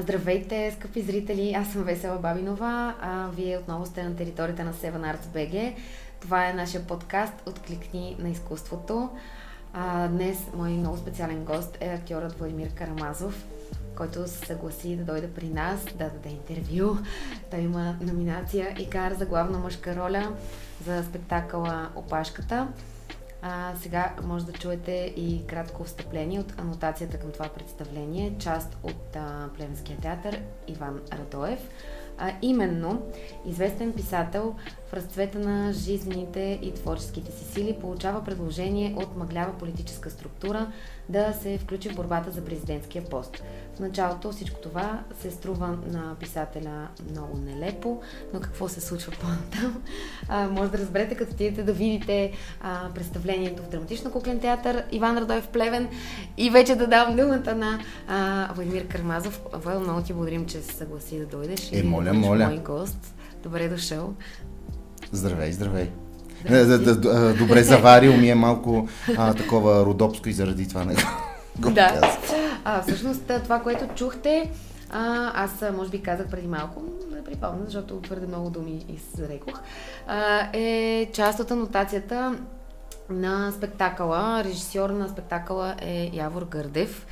Здравейте, скъпи зрители! Аз съм Весела Бабинова, а вие отново сте на територията на Seven Arts BG. Това е нашия подкаст Откликни на изкуството. А, днес мой много специален гост е актьорът Владимир Карамазов, който се съгласи да дойде при нас, да даде интервю. Той има номинация и кара за главна мъжка роля за спектакъла Опашката. А, сега може да чуете и кратко встъпление от анотацията към това представление, част от а, Плевенския театър Иван Радоев. А именно, известен писател в разцвета на жизнените и творческите си сили получава предложение от мъглява политическа структура да се включи в борбата за президентския пост. В началото всичко това се струва на писателя много нелепо, но какво се случва по-натам? може да разберете, като отидете да видите а, представлението в Драматично куклен театър Иван Радой в Плевен и вече да давам думата на а, Владимир Кармазов. Владимир, много ти благодарим, че се съгласи да дойдеш. Е, моля, моля. Мой гост. Добре дошъл. Здравей, здравей. Добре заварил ми е малко а, такова родопско и заради това не го Да. А, всъщност това, което чухте, а, аз може би казах преди малко, не припомня, защото твърде много думи изрекох, а, е част от анотацията на спектакъла. Режисьор на спектакъла е Явор Гърдев.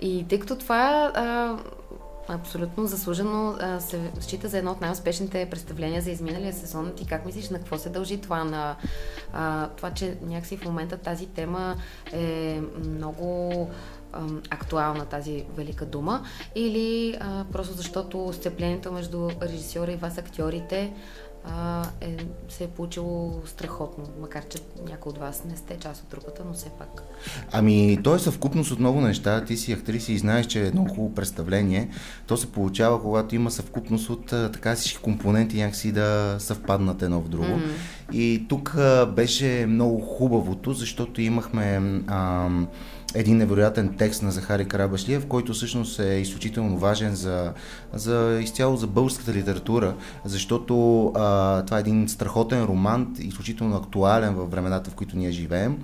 И тъй като това а, абсолютно заслужено се счита за едно от най-успешните представления за изминалия сезон. Ти как мислиш, на какво се дължи това? На а, това, че някакси в момента тази тема е много актуална тази велика дума или а, просто защото сцеплението между режисьора и вас актьорите а, е, се е получило страхотно, макар че някой от вас не сте част от групата, но все пак. Ами, то е съвкупност от много неща. Ти си актриса и знаеш, че е едно хубаво представление. То се получава, когато има съвкупност от така всички компоненти някакси да съвпаднат едно в друго. Mm-hmm. И тук беше много хубавото, защото имахме... А, един невероятен текст на Захари Карабашлиев, който всъщност е изключително важен за, за изцяло за българската литература, защото а, това е един страхотен роман, изключително актуален във времената, в които ние живеем.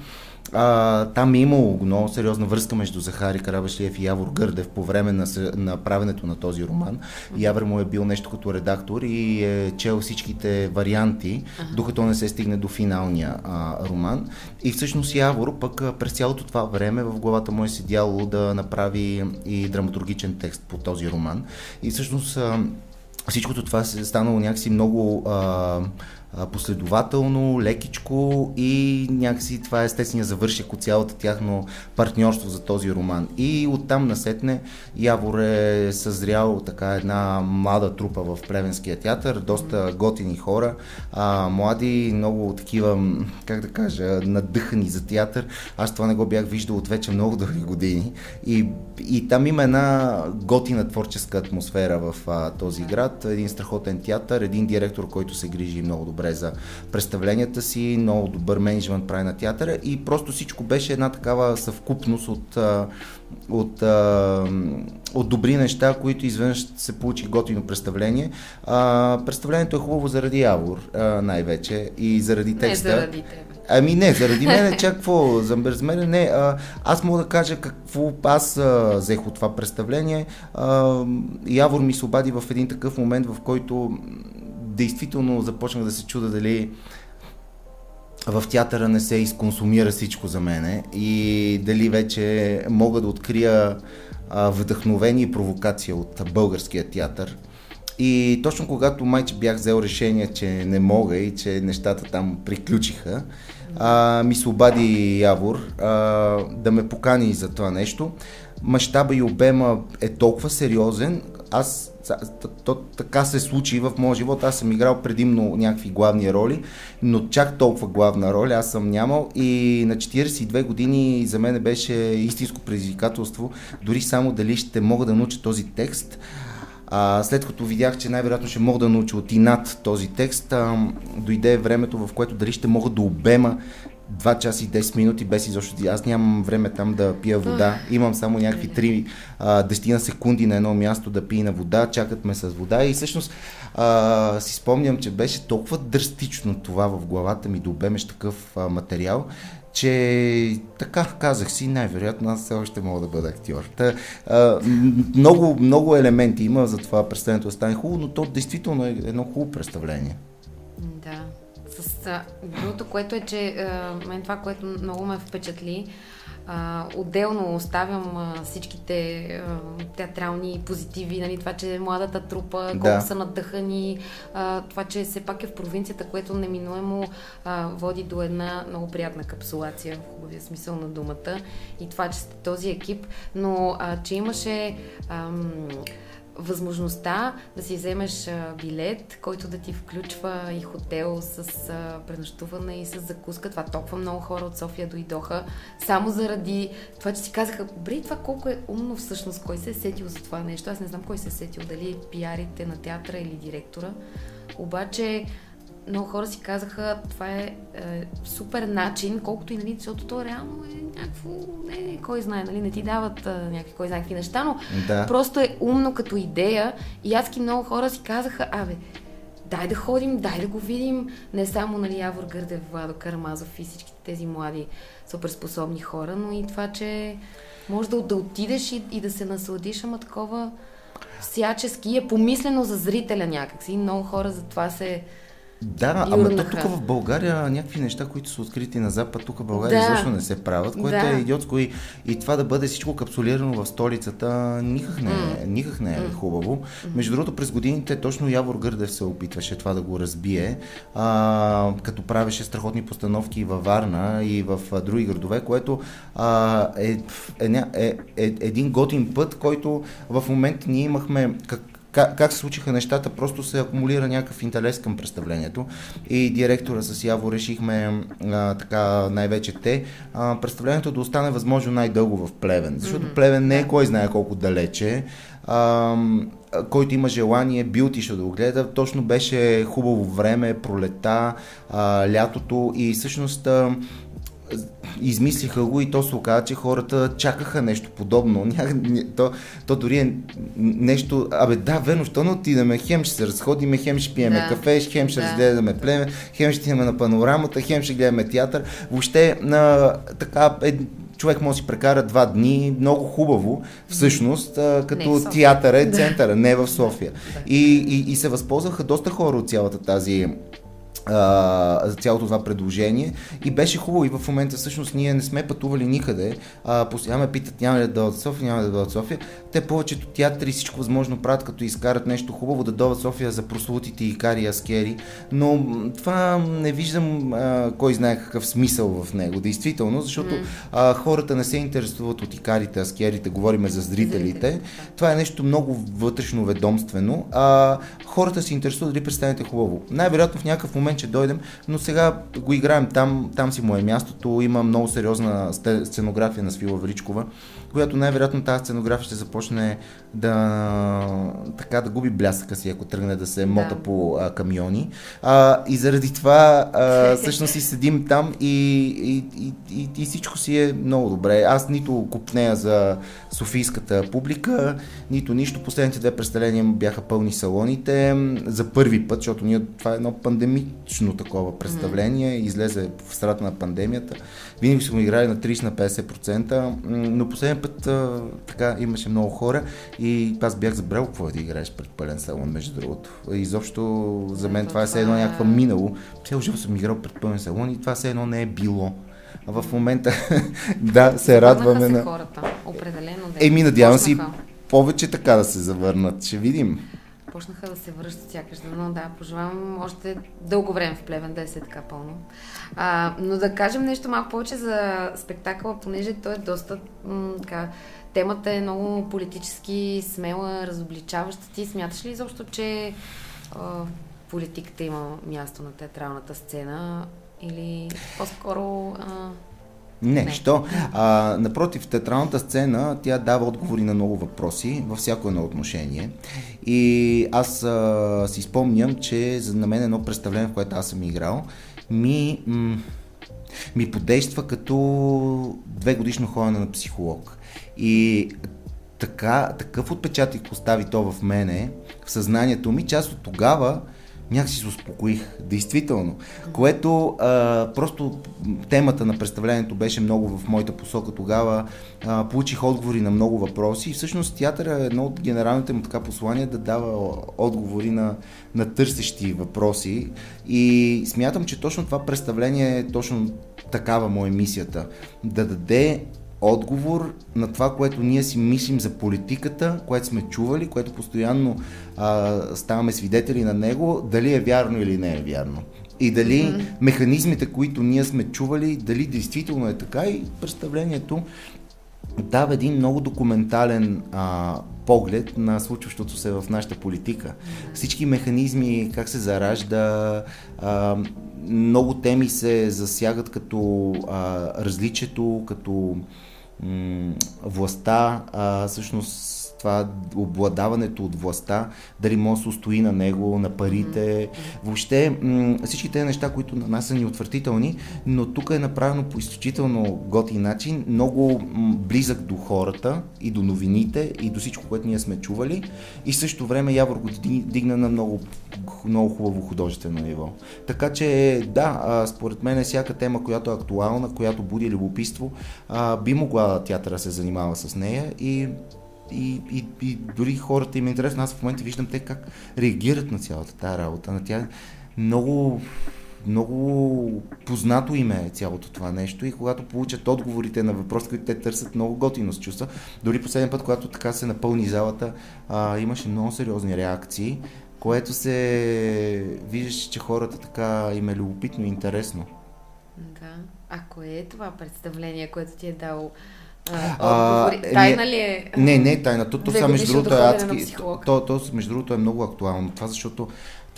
А, там е имало много сериозна връзка между Захари Карабашлиев и Явор Гърдев по време на, на правенето на този роман. Явор му е бил нещо като редактор и е чел всичките варианти, докато не се стигне до финалния а, роман. И всъщност Явор пък през цялото това време в главата му е седяло да направи и драматургичен текст по този роман. И всъщност а, всичкото това се е станало някакси много а, последователно, лекичко и някакси това е естествения завършек от цялото тяхно партньорство за този роман. И оттам насетне Явор е съзрял така една млада трупа в Плевенския театър, доста готини хора, а, млади, много такива, как да кажа, надъхани за театър. Аз това не го бях виждал от вече много дълги години. И, и там има една готина творческа атмосфера в а, този град, един страхотен театър, един директор, който се грижи много добре добре за представленията си, много добър менеджмент прави на театъра и просто всичко беше една такава съвкупност от, от, от добри неща, които изведнъж се получи готино представление. Представлението е хубаво заради Явор най-вече и заради текста. Не заради тебе. Ами не, заради мен чак какво, за мен не, а, аз мога да кажа какво аз а, взех от това представление. А, Явор ми се обади в един такъв момент, в който действително започнах да се чуда дали в театъра не се изконсумира всичко за мене и дали вече мога да открия а, вдъхновение и провокация от българския театър. И точно когато майче бях взел решение, че не мога и че нещата там приключиха, а, ми се обади Явор а, да ме покани за това нещо. Мащаба и обема е толкова сериозен, аз то, така се случи в моя живот. Аз съм играл предимно някакви главни роли, но чак толкова главна роля аз съм нямал и на 42 години за мен беше истинско предизвикателство, дори само дали ще мога да науча този текст. А, след като видях, че най-вероятно ще мога да науча от и над този текст, а, дойде времето, в което дали ще мога да обема 2 часа и 10 минути без изобщо. Аз нямам време там да пия вода. Имам само някакви 3 10 секунди на едно място да пия на вода, чакат ме с вода и всъщност а, си спомням, че беше толкова драстично това в главата ми да обемеш такъв а, материал, че така казах си, най-вероятно аз все още мога да бъда актьор. Та, а, много, много елементи има за това представлението да стане хубаво, но то действително е едно хубаво представление. Другото, което е, че мен това, което много ме впечатли, а, отделно оставям а, всичките а, театрални позитиви, нали, това, че младата трупа, колко да. са надъхани, а, това, че все пак е в провинцията, което неминуемо а, води до една много приятна капсулация, в хубавия смисъл на думата. И това, че сте този екип, но а, че имаше... Ам, възможността да си вземеш билет, който да ти включва и хотел с пренощуване и с закуска. Това толкова много хора от София дойдоха, само заради това, че си казаха, бре, това колко е умно всъщност, кой се е сетил за това нещо. Аз не знам кой се е сетил, дали пиарите на театъра или директора. Обаче много хора си казаха, това е, е супер начин, колкото и нали, защото то реално е някакво, не, кой знае, нали, не ти дават е, някакви, кой знае какви неща, но да. просто е умно като идея и аз и много хора си казаха, абе, дай да ходим, дай да го видим, не само нали, Явор Гърдев, Владо Карамазов и всички тези млади суперспособни хора, но и това, че може да, да отидеш и, и да се насладиш, ама такова всячески е помислено за зрителя някакси. Много хора за това се да, ама то тук в България някакви неща, които са открити на Запад, тук в България да. изобщо не се правят, което да. е идиотско и, и това да бъде всичко капсулирано в столицата никак не, mm. никак не е mm. хубаво. Mm. Между другото, през годините точно Явор Гърдев се опитваше това да го разбие, а, като правеше страхотни постановки във Варна и в а, други градове, което а, е, е, е, е, е един готин път, който в момента ние имахме как, как, как се случиха нещата, просто се акумулира някакъв интерес към представлението и директора с Яво решихме а, така най-вече те а, представлението да остане възможно най-дълго в Плевен, защото mm-hmm. Плевен не е кой знае колко далече. А, който има желание, бил ти ще да го гледа. Точно беше хубаво време, пролета, а, лятото и всъщност а, измислиха го и то се оказа, че хората чакаха нещо подобно. То, то дори е нещо... Абе да, верно, що не отидеме? Хем ще се разходиме, хем ще пиеме да. кафе, хем ще да. разгледаме племе, хем ще имаме на панорамата, хем ще гледаме театър. Въобще на така е, човек може да си прекара два дни много хубаво, всъщност, като театър е центъра, не в София. Да. И, и, и се възползваха доста хора от цялата тази за цялото това предложение и беше хубаво и в момента всъщност ние не сме пътували никъде, а, постоянно ме питат няма ли да дойдат София, няма ли да дойдат София. Те повечето театри всичко възможно правят, като изкарат нещо хубаво да дойдат София за прослутите и Аскери, но това не виждам а, кой знае какъв смисъл в него, действително, защото mm. а, хората не се интересуват от Икарите, Аскерите, говориме за зрителите. Това е нещо много вътрешно ведомствено, а хората се интересуват дали представяте хубаво. Най-вероятно в някакъв момент че дойдем, но сега го играем там, там си му е мястото, има много сериозна сценография на Свила Величкова, която най-вероятно тази сценография ще започне да, така, да губи блясъка си, ако тръгне да се мота да. по а, камиони. А, и заради това а, всъщност си седим там и, и, и, и, и всичко си е много добре. Аз нито купнея за софийската публика, нито нищо. Последните две представления бяха пълни салоните за първи път, защото ние, това е едно пандемично такова представление, mm-hmm. излезе в страта на пандемията. Винаги сме играли на 30 на 50%, но последния път а, така имаше много хора и аз бях забрал какво е да играеш пред пълен салон, между другото. Изобщо за мен това е все едно някаква минало. Цял живот съм играл пред пълен салон и това все едно не е било. А в момента, да, се радваме на... хората, определено. Да. Еми, надявам си повече така да се завърнат. Ще видим. Почнаха да се връщат сякаш, но да, пожелавам още дълго време в Плевен да е се така пълно. А, но да кажем нещо малко повече за спектакъла, понеже той е доста м- така, темата е много политически смела, разобличаваща. Ти смяташ ли изобщо, че а, политиката има място на театралната сцена или по-скоро... А, не, не. що? А, напротив, театралната сцена, тя дава отговори на много въпроси във всяко едно отношение. И аз а, си спомням, че за на мен едно представление, в което аз съм играл, ми, м- ми подейства като две годишно ходене на психолог. И така, такъв отпечатък остави то в мене, в съзнанието ми, част от тогава някакси се успокоих, действително. Което а, просто темата на представлението беше много в моята посока тогава. А, получих отговори на много въпроси и всъщност театъра е едно от генералните му така послания да дава отговори на, на търсещи въпроси. И смятам, че точно това представление е точно такава му е мисията. Да даде отговор на това, което ние си мислим за политиката, което сме чували, което постоянно а, ставаме свидетели на него, дали е вярно или не е вярно. И дали mm-hmm. механизмите, които ние сме чували, дали действително е така и представлението дава един много документален а, поглед на случващото се в нашата политика. Всички механизми, как се заражда, а, много теми се засягат като а, различието, като властта, а, всъщност това обладаването от властта, дали може да се устои на него, на парите. Въобще м- всички тези неща, които на нас са ни отвратителни, но тук е направено по изключително готин начин, много м- близък до хората и до новините и до всичко, което ние сме чували. И също време Явор го дигна на много, много хубаво художествено ниво. Така че да, според мен е всяка тема, която е актуална, която буди любопитство, би могла театъра да се занимава с нея и и, и, и дори хората им е интересно. Аз в момента виждам те как реагират на цялата тази работа. На тях много, много познато им е цялото това нещо и когато получат отговорите на въпроси, които те търсят, много готино се чувства. Дори последния път, когато така се напълни залата, а, имаше много сериозни реакции, което се виждаше, че хората така им е любопитно и интересно. Да. А кое е това представление, което ти е дало а, тайна ли е? Не, не е тайна. То, то, между другото е адски. То, то, между другото е много актуално. Това защото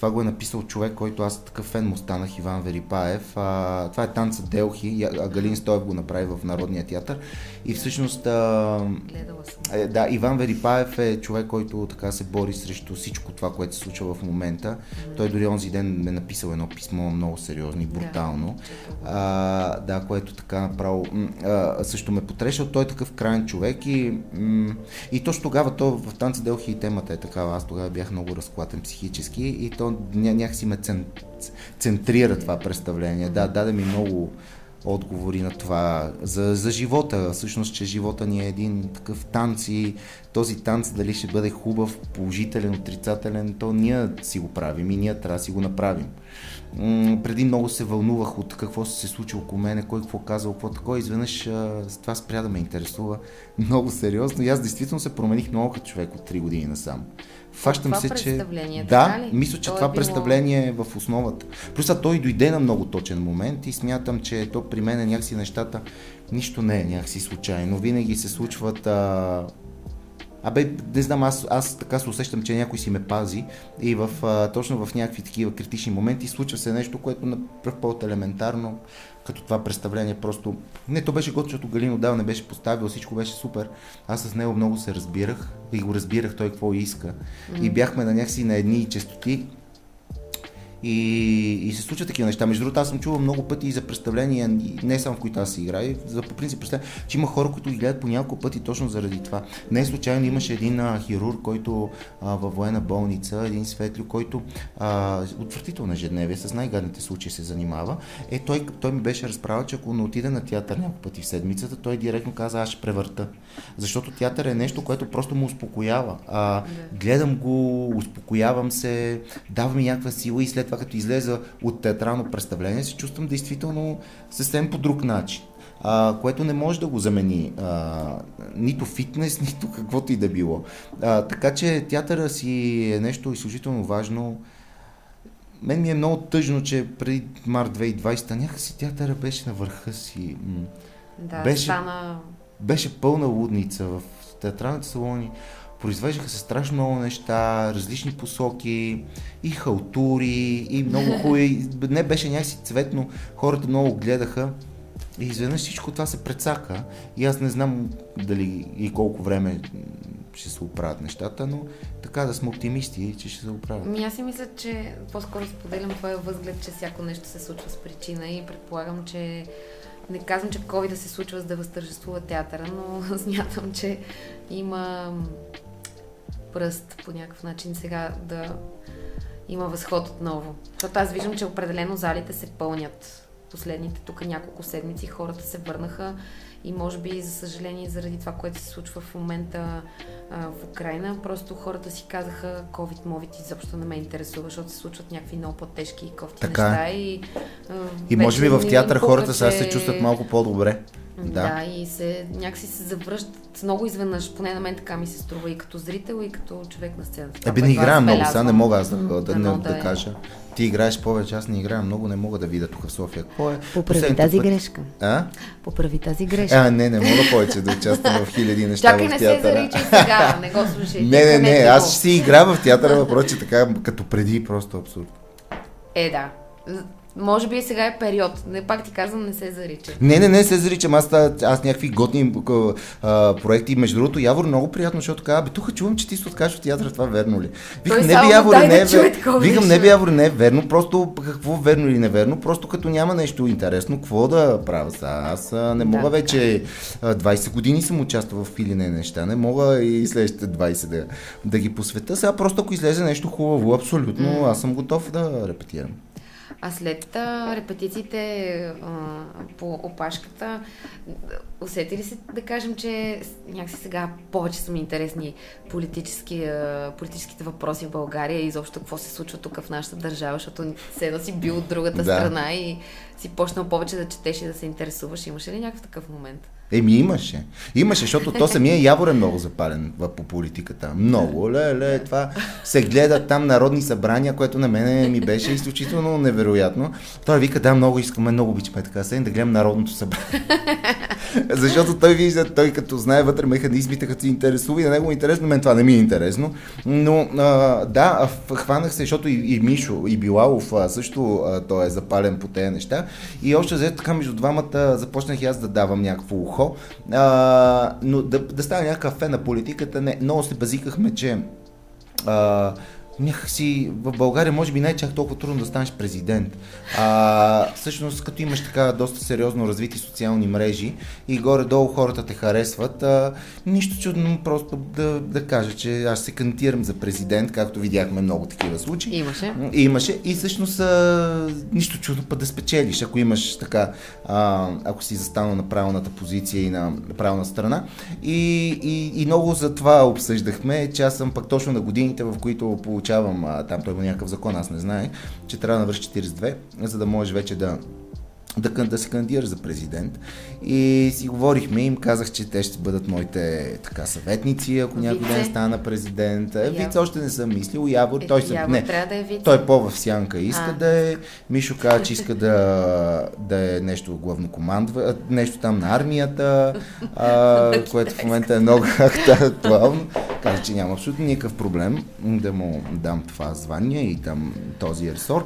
това го е написал човек, който аз такъв фен му станах, Иван Верипаев. А, това е танца Делхи, а Галин Стоев го направи в Народния театър. И всъщност... А, Гледала съм. Е, да, Иван Верипаев е човек, който така се бори срещу всичко това, което се случва в момента. Mm-hmm. Той дори онзи ден ме е написал едно писмо много сериозно и брутално. Да, а, да което така направо а, също ме потрешал. Той е такъв крайен човек и, и точно тогава то в танца Делхи и темата е такава. Аз тогава бях много разклатен психически и то някакси ме центрира това представление. Да, даде ми много отговори на това, за, за живота, всъщност, че живота ни е един такъв танц и този танц дали ще бъде хубав, положителен, отрицателен, то ние си го правим и ние трябва да си го направим. М- преди много се вълнувах от какво се случи около мене, кой какво казал, какво такова. Изведнъж а, това спря да ме интересува много сериозно и аз действително се промених много като човек от 3 години насам. Фащам се, че... Да, ли? мисля, че то това е било... представление е в основата. Плюс а той дойде на много точен момент и смятам, че то при мен е някакси нещата, нищо не е някакси случайно. Винаги се случват а, Абе, не знам, аз, аз така се усещам, че някой си ме пази и в, а, точно в някакви такива критични моменти случва се нещо, което на пръв елементарно, като това представление просто... Не, то беше готово, защото Галин отдава не беше поставил, всичко беше супер. Аз с него много се разбирах и го разбирах той какво иска. Mm-hmm. И бяхме на някакси на едни частоти и, и се случват такива неща. Между другото, аз съм чувал много пъти и за представления, не само в които аз си играя, за по принцип представя, че има хора, които ги гледат по няколко пъти точно заради това. Не е случайно имаше един а, хирург, който а, във военна болница, един светлю, който а, отвратително ежедневие, с най-гадните случаи се занимава. Е, той, той ми беше разправил, че ако не отиде на театър няколко пъти в седмицата, той директно каза, аз ще превърта. Защото театър е нещо, което просто му успокоява. А, гледам го, успокоявам се, дава ми някаква сила и след това като излеза от театрално представление, се чувствам действително съвсем по друг начин. А, което не може да го замени а, нито фитнес, нито каквото и да било. А, така че театъра си е нещо изключително важно. Мен ми е много тъжно, че преди март 2020 някакси театъра беше на върха си. Да, беше, стана... беше пълна лудница в театралните салони произвеждаха се страшно много неща, различни посоки, и халтури, и много хубави. Не беше някакси цветно, хората много гледаха. И изведнъж всичко това се прецака. И аз не знам дали и колко време ще се оправят нещата, но така да сме оптимисти, че ще се оправят. Ми аз си мисля, че по-скоро споделям твоя възглед, че всяко нещо се случва с причина и предполагам, че не казвам, че COVID да се случва за да възтържествува театъра, но смятам, че има пръст по някакъв начин сега да има възход отново. Защото аз виждам, че определено залите се пълнят. Последните тук няколко седмици хората се върнаха и може би, за съжаление, заради това, което се случва в момента а, в Украина, просто хората си казаха COVID-мовит изобщо не ме интересува, защото се случват някакви много по-тежки и кофти Така е. неща. И, а, И може би в пука, хората сега се чувстват малко по-добре. Да. Да. и се, някакси се завръщат много изведнъж, поне на мен така ми се струва и като зрител, и като човек на сцената. Ебе, не аз играя много, сега не мога аз да, М, да, дано да, да е. кажа. Ти играеш повече, аз не играя много, не мога да видя тук в София. Какво е? Поправи тази пъти- грешка. А? Поправи тази грешка. А, не, не мога повече да участвам в хиляди неща Чакай, в не се театъра. заричай сега, не го слушай. Не, не, не, аз ще си игра в театъра, въпрос, че така, като преди, просто абсурд. Е, да. Може би сега е период. Не, пак ти казвам, не се заричай. Не, не, не се заричам. Аз, аз, някакви готни а, проекти. Между другото, Явор много приятно, защото казва, бе, тук чувам, че ти се откажеш от театъра, това верно ли? Викам, не би Явор, не е верно. Викам, не би Явор, не е верно. Просто какво верно или неверно, просто като няма нещо интересно, какво да правя сега? Аз а, не мога Да. вече а, 20 години съм участвал в или не неща. Не мога и следващите 20 да, да ги посвета. Сега просто ако излезе нещо хубаво, абсолютно, аз съм готов да репетирам. А след репетициите а, по опашката, усети ли се да кажем, че някакси сега повече са ми интересни политически, политическите въпроси в България и изобщо какво се случва тук в нашата държава, защото се да си бил от другата Да. страна и си почнал повече да четеш и да се интересуваш. Имаше ли някакъв такъв момент? Еми имаше. Имаше, защото то самия Явор е много запален по политиката. Много. Ле, това се гледа там народни събрания, което на мене ми беше изключително невероятно. Той вика, да, много искаме, много обичаме така се, да гледам народното събрание. Защото той вижда, той като знае вътре механизмите, като се интересува и на него е интересно, мен това не ми е интересно. Но а, да, хванах се, защото и, и Мишо, и Билалов а, също а, той е запален по тези неща. И още взето така между двамата започнах и аз да давам някакво ухо. А, но да, да стане някакъв фен на политиката, не. Много се базикахме, че а, някакси в България може би не е чак толкова трудно да станеш президент. А, всъщност, като имаш така доста сериозно развити социални мрежи и горе-долу хората те харесват, а, нищо чудно просто да, да кажа, че аз се кандидирам за президент, както видяхме много такива случаи. Имаше. И имаше. И всъщност а, нищо чудно път да спечелиш, ако имаш така, а, ако си застанал на правилната позиция и на правилна страна. И, и, и много за това обсъждахме, че аз съм пък точно на годините, в които получавам, а, там той има някакъв закон, аз не знаех, че трябва да навърши 42, за да можеш вече да да, да се кандидираш за президент. И си говорихме и им казах, че те ще бъдат моите така съветници, ако някой Вице? ден стана президент. Е, Вице Явор. още не съм мислил. Явор, Е, той се... Явор Не, да е вице. той е по-в сянка иска А. да е. Мишо каза, че иска да, да е нещо главнокомандва, а, нещо там на армията, а, което в момента е много актуално. Каза, че няма абсолютно никакъв проблем да му дам това звание и там този ресор.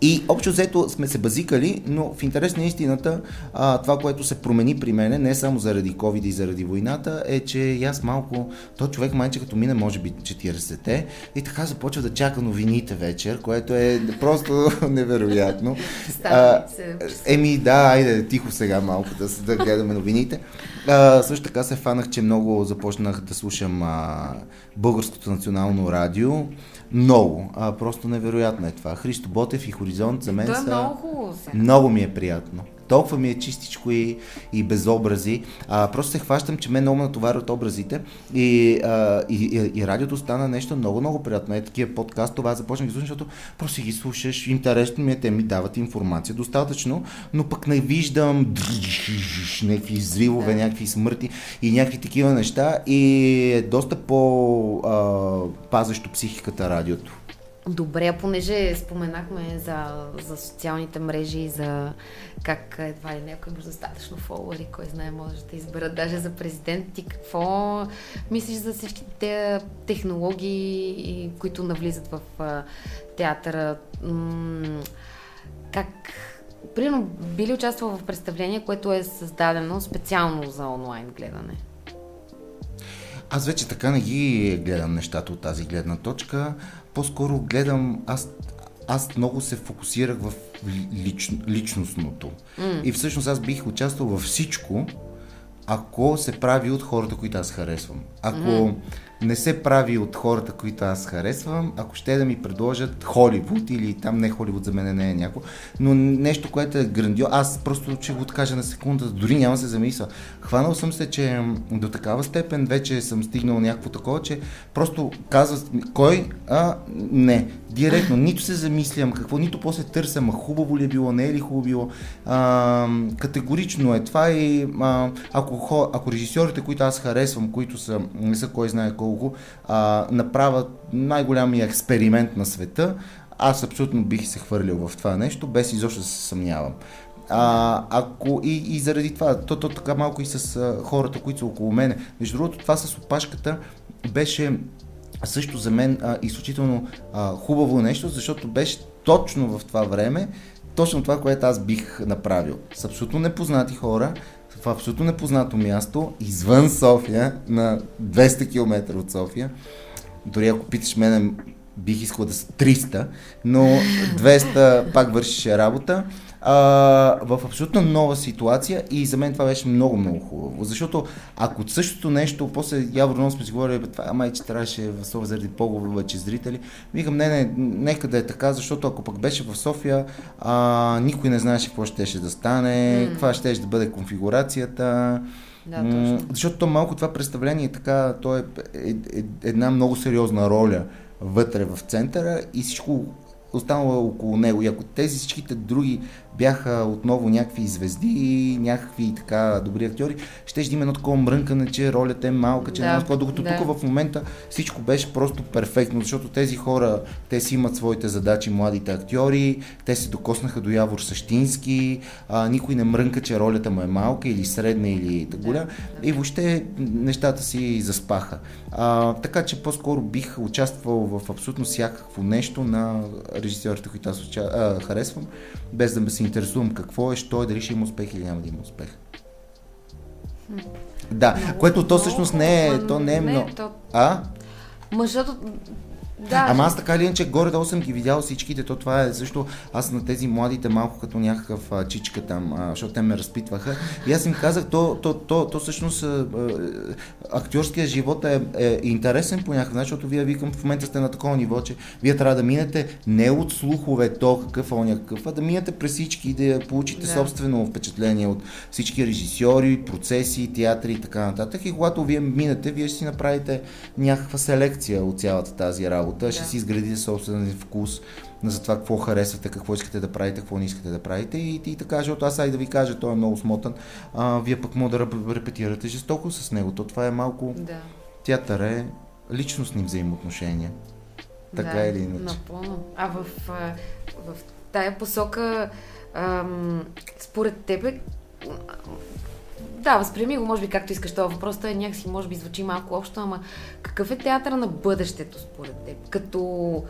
И общо взето сме се базикали, но в интерес на истината, а, това, което се промени при мене, не само заради COVID и заради войната, е, че и аз малко, то човек майче като мине, може би 40-те, и така започва да чака новините вечер, което е просто невероятно. Часа. Еми да, айде тихо сега малко да, да гледаме новините. А, също така се фанах, че много започнах да слушам а, Българското национално радио. Много. А, просто невероятно е това. Христо Ботев и Хоризонт за мен То е са... много хубаво сега. Много ми е приятно. Толкова ми е чистичко и, и без образи. А, просто се хващам, че мен много ме натоварват образите и, а, и, и, и радиото стана нещо много, много приятно. Е такива подкаст, това започна да ги слушам, защото просто ги слушаш, интересно ми е, те ми дават информация достатъчно, но пък не виждам някакви взривове, Да. някакви смърти и някакви такива неща и е доста по-пазещо психиката радиото. Добре, понеже споменахме за, за социалните мрежи и за как едва ли някой има достатъчно фолуари, кой знае, може да изберат даже за президент. Ти какво мислиш за всички те технологии, които навлизат в театъра? Как Примерно, би ли участвал в представление, което е създадено специално за онлайн гледане? Аз вече така не ги гледам нещата от тази гледна точка. По-скоро гледам, аз, аз много се фокусирах в лич, личностното. Mm. И всъщност аз бих участвал във всичко, ако се прави от хората, които аз харесвам. Ако, mm. Не се прави от хората, които аз харесвам, ако ще да ми предложат Холивуд или там не Холивуд за мен не е някакво, но нещо, което е грандио, аз просто ще го откажа на секунда, дори няма се замисля. Хванал съм се, че до такава степен вече съм стигнал някакво такова, че просто казва кой, а не. Директно, нито се замислям какво, нито после търсям, а хубаво ли е било, не е ли хубаво било. А, категорично е това и а, ако, ако режисьорите, които аз харесвам, които са, не са кой знае колко, а, направят най-голямия експеримент на света, аз абсолютно бих се хвърлил в това нещо, без изобщо да се съмнявам. А, ако и, и заради това, то, то така малко и с а, хората, които са около мене. Между другото, това с опашката беше също за мен а, изключително а, хубаво нещо, защото беше точно в това време, точно това, което аз бих направил. С абсолютно непознати хора, абсолютно непознато място, извън София, на 200 км от София. Дори ако питаш мене, бих искал да са 300, но 200 пак вършише работа а, в абсолютно нова ситуация и за мен това беше много, много хубаво. Защото ако същото нещо, после явно сме си говорили, това май, че трябваше в София заради по-вече зрители, викам, не, не, нека да е така, защото ако пък беше в София, а, никой не знаеше какво ще, да стане, mm. каква ще да бъде конфигурацията. Да, точно. Защото то малко това представление е така, то е, е, е една много сериозна роля вътре в центъра и всичко останало около него. И ако тези всичките други бяха отново някакви звезди някакви така добри актьори, ще има едно такова мрънкане, че ролята е малка, че да, няма такова, докато да. тук в момента всичко беше просто перфектно, защото тези хора, те си имат своите задачи, младите актьори, те се докоснаха до Явор Същински, а, никой не мрънка, че ролята му е малка или средна или голяма да, и въобще нещата си заспаха. А, така че по-скоро бих участвал в абсолютно всякакво нещо на режисьорите, които аз уча... а, харесвам, без да ме се интересувам какво е, що е, дали ще има успех или няма да има успех. Да, много, което то всъщност не е, то не е много. То... А? Мъжът да. Ама аз така или иначе горе-долу съм ги видял всичките, то това е също, аз на тези младите малко като някакъв а, чичка там, а, защото те ме разпитваха. И аз им казах, то, то, то, то всъщност а, актьорския живот е, е интересен по някакъв начин, защото вие викам в момента сте на такова ниво, че вие трябва да минете не от слухове то какъв, он какъв, а да минете през всички и да получите да. собствено впечатление от всички режисьори, процеси, театри и така нататък. И когато вие минете, вие ще си направите някаква селекция от цялата тази работа работа, да. ще си изградите собствен вкус за това какво харесвате, какво искате да правите, какво не искате да правите и, и така, защото аз ай да ви кажа, той е много смотан, а, вие пък може да репетирате жестоко с него. То това е малко... Да. Театър е личностни взаимоотношения. Така да, или иначе. Напълно. А в, в тая посока, ам, според тебе, да, възприеми го, може би, както искаш това въпрос. Той някакси, може би, звучи малко общо, ама какъв е театъра на бъдещето, според теб? Като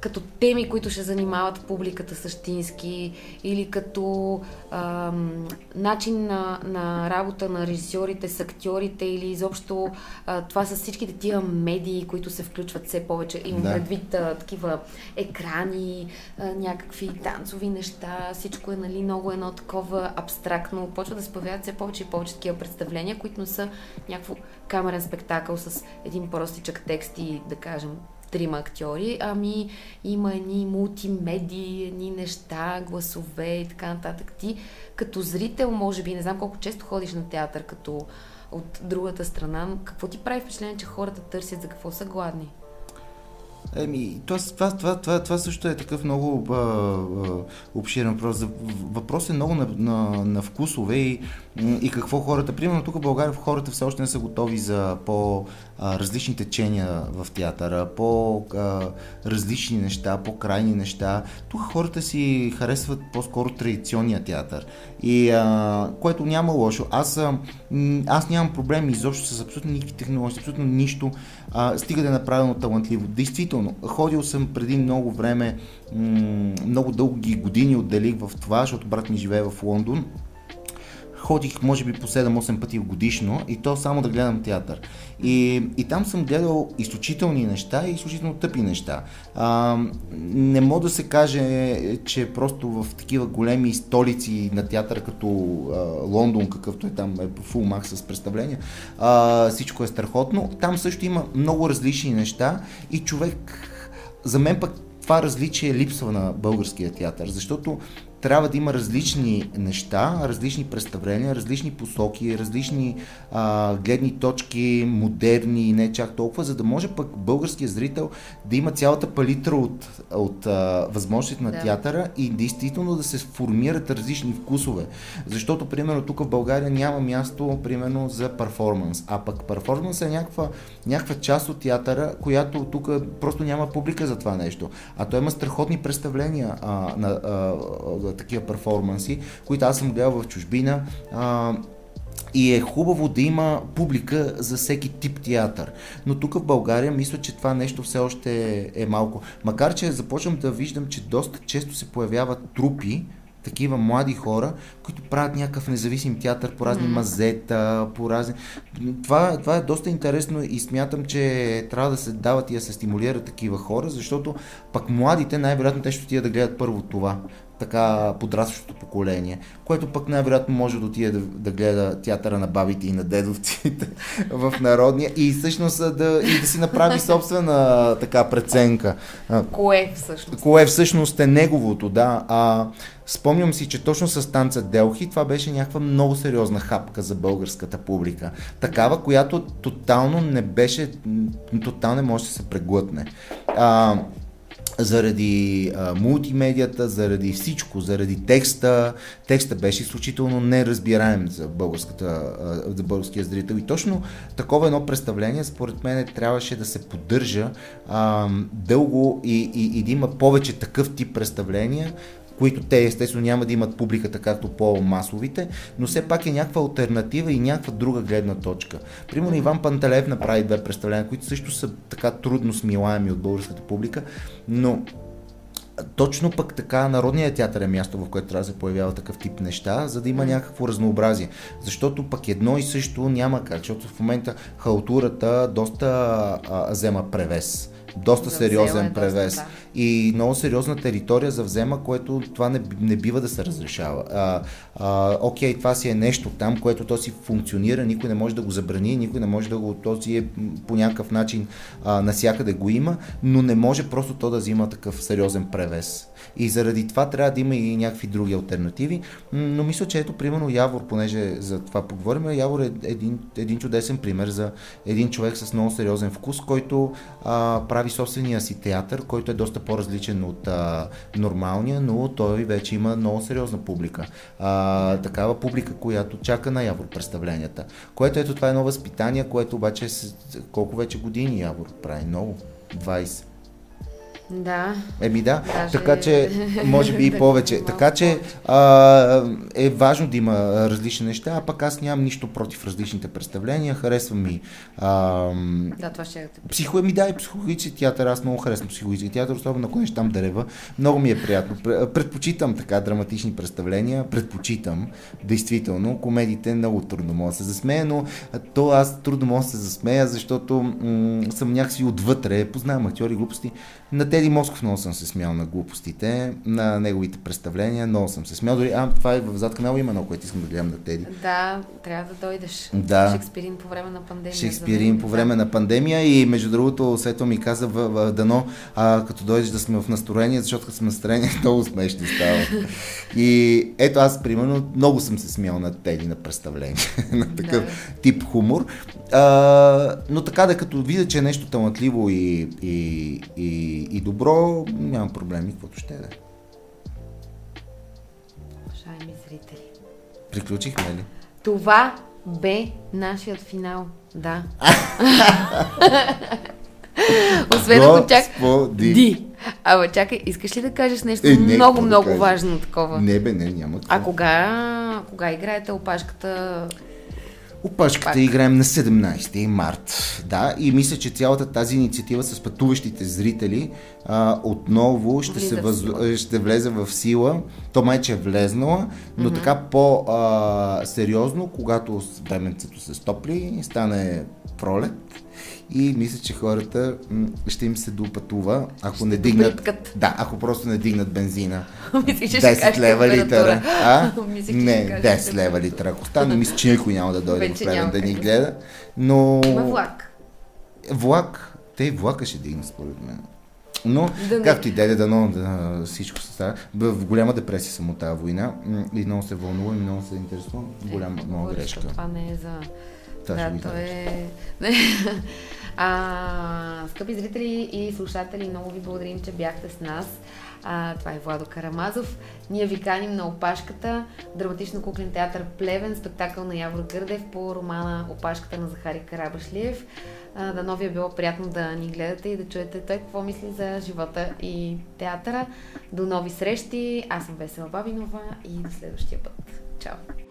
като теми, които ще занимават публиката същински или като ам, начин на, на работа на режисьорите с актьорите или изобщо а, това с всичките тия медии, които се включват все повече. Имам да. предвид а, такива екрани, а, някакви танцови неща, всичко е нали, много едно такова абстрактно. Почва да се появяват все повече и повече такива представления, които не са някакво камерен спектакъл с един простичък текст и да кажем трима актьори, ами има едни мултимедии, едни неща, гласове и така нататък. Ти като зрител, може би, не знам колко често ходиш на театър като от другата страна, какво ти прави впечатление, че хората търсят за какво са гладни? Еми, това, това, това, това, това също е такъв много а, а, обширен въпрос. Въпрос е много на, на, на вкусове и, и какво хората. Примерно тук в България хората все още не са готови за по-различни течения в театъра, по-различни неща, по-крайни неща. Тук хората си харесват по-скоро традиционния театър. И а, което няма лошо. Аз, аз нямам проблем изобщо с абсолютно никакви технологии, абсолютно нищо. А, стига да е направено талантливо. Действително, ходил съм преди много време, м- много дълги години отделих в това, защото брат ми живее в Лондон ходих може би по 7-8 пъти годишно и то само да гледам театър. И, и там съм гледал изключителни неща и изключително тъпи неща. А, не мога да се каже, че просто в такива големи столици на театъра, като а, Лондон, какъвто е там, е фул мах с представления, а, всичко е страхотно. Там също има много различни неща и човек за мен пък това различие липсва на българския театър, защото трябва да има различни неща, различни представления, различни посоки, различни а, гледни точки, модерни и не чак толкова, за да може пък българския зрител да има цялата палитра от, от а, възможностите на да. театъра и действително да се формират различни вкусове. Защото, примерно, тук в България няма място, примерно, за перформанс, а пък перформанс е някаква, някаква част от театъра, която тук просто няма публика за това нещо. А той има страхотни представления а, на а, такива перформанси, които аз съм гледал в чужбина. А, и е хубаво да има публика за всеки тип театър. Но тук в България мисля, че това нещо все още е малко. Макар, че започвам да виждам, че доста често се появяват трупи, такива млади хора, които правят някакъв независим театър по разни mm. мазета, по разни... Това, това е доста интересно и смятам, че трябва да се дават и да се стимулират такива хора, защото пък младите най-вероятно те ще отидат да гледат първо това така подрастващото поколение, което пък най-вероятно може да отиде да, да гледа театъра на бабите и на дедовците в народния и всъщност да, и да си направи собствена така преценка. Кое всъщност? Кое всъщност е неговото, да. А, спомням си, че точно с танца Делхи това беше някаква много сериозна хапка за българската публика. Такава, която тотално не беше, тотално не може да се преглътне. А, заради а, мултимедията, заради всичко, заради текста. Текста беше изключително неразбираем за, българската, а, за българския зрител. И точно такова едно представление, според мен, трябваше да се поддържа а, дълго и, и, и да има повече такъв тип представления, които те естествено няма да имат публиката както по-масовите, но все пак е някаква альтернатива и някаква друга гледна точка. Примерно Иван Пантелев направи две представления, които също са така трудно смилаеми от българската публика, но точно пък така Народният театър е място, в което трябва да се появява такъв тип неща, за да има някакво разнообразие. Защото пък едно и също няма как, защото в момента халтурата доста а, взема превес доста сериозен превес. Доста, да. И много сериозна територия за взема, което това не, не бива да се разрешава. А, а, окей, това си е нещо там, което то си функционира, никой не може да го забрани, никой не може да го, то си е по някакъв начин а, насякъде го има, но не може просто то да взима такъв сериозен превес. И заради това трябва да има и някакви други альтернативи. Но мисля, че ето, примерно, Явор, понеже за това поговорим, Явор е един, един чудесен пример за един човек с много сериозен вкус, който а, прави собствения си театър, който е доста по-различен от а, нормалния, но той вече има много сериозна публика. А, такава публика, която чака на Явор представленията. Което ето това е едно възпитание, което обаче колко вече години Явор прави? Много. 20. Да. Еми да, Даже... така че може би и повече. така че а, е важно да има различни неща, а пък аз нямам нищо против различните представления. Харесвам ми. А, да, това ще. Психо, ми да, и психологически театър. Аз много харесвам психологически театър, особено ако там дерева. Много ми е приятно. Предпочитам така драматични представления. Предпочитам. Действително, комедиите много трудно мога да се засмея, но то аз трудно мога да се засмея, защото м- съм някакси отвътре. Познавам актьори глупости. На Теди Москов много съм се смял на глупостите, на неговите представления, много съм се смял. Дори, а, това е в зад канала има много, което искам да гледам на Теди. Да, трябва да дойдеш. Да. Шекспирин по време на пандемия. Шекспирин да по време на пандемия и между другото, след това ми каза в, в Дано, а, като дойдеш да сме в настроение, защото като сме в настроение, много смешни става. и ето аз, примерно, много съм се смял на Теди на представление, на такъв да. тип хумор. А, но така да като видя, че е нещо талантливо и, и, и, и добро, нямам проблеми, каквото ще е. Уважаеми зрители. Приключихме ли? Това бе нашият финал. Да. Освен ако чак... Ди. Ама чакай, искаш ли да кажеш нещо е, не, много, много да важно такова? Не бе, не, няма такова. А кога, кога играете опашката Опашката Пак. играем на 17 март. Да, и мисля, че цялата тази инициатива с пътуващите зрители а, отново ще, Влиза се въз... ще влезе в сила. То майче е влезнала, но така по-сериозно, когато временцето се стопли, стане пролет. И мисля, че хората ще им се допътува, ако не дигнат. доприпкат. Да, ако просто не дигнат бензина. Ще 10 кажеш лева литъра. А? Ще не, кажеш 10 лева литъра. Ако стане, мисля, че никой няма да дойде в Плевен да ни гледа. Но... Има влак. Влак. Те и влака ще дигнат, според мен. Но, Да както и даде, дано да всичко се става. В голяма депресия съм от тази война и много се вълнувам и много се интересувам. Голяма, Е, много грешка. Това не е за... Ще да, то е... А, скъпи зрители и слушатели, много ви благодарим, че бяхте с нас. А, това е Владо Карамазов. Ние ви каним на Опашката, драматично-куклен театър Плевен, спектакъл на Явор Гърдев по романа Опашката на Захари Карабашлиев. А, дано ви е било приятно да ни гледате и да чуете той какво мисли за живота и театъра. До нови срещи! Аз съм Весела Бабинова и до следващия път. Чао!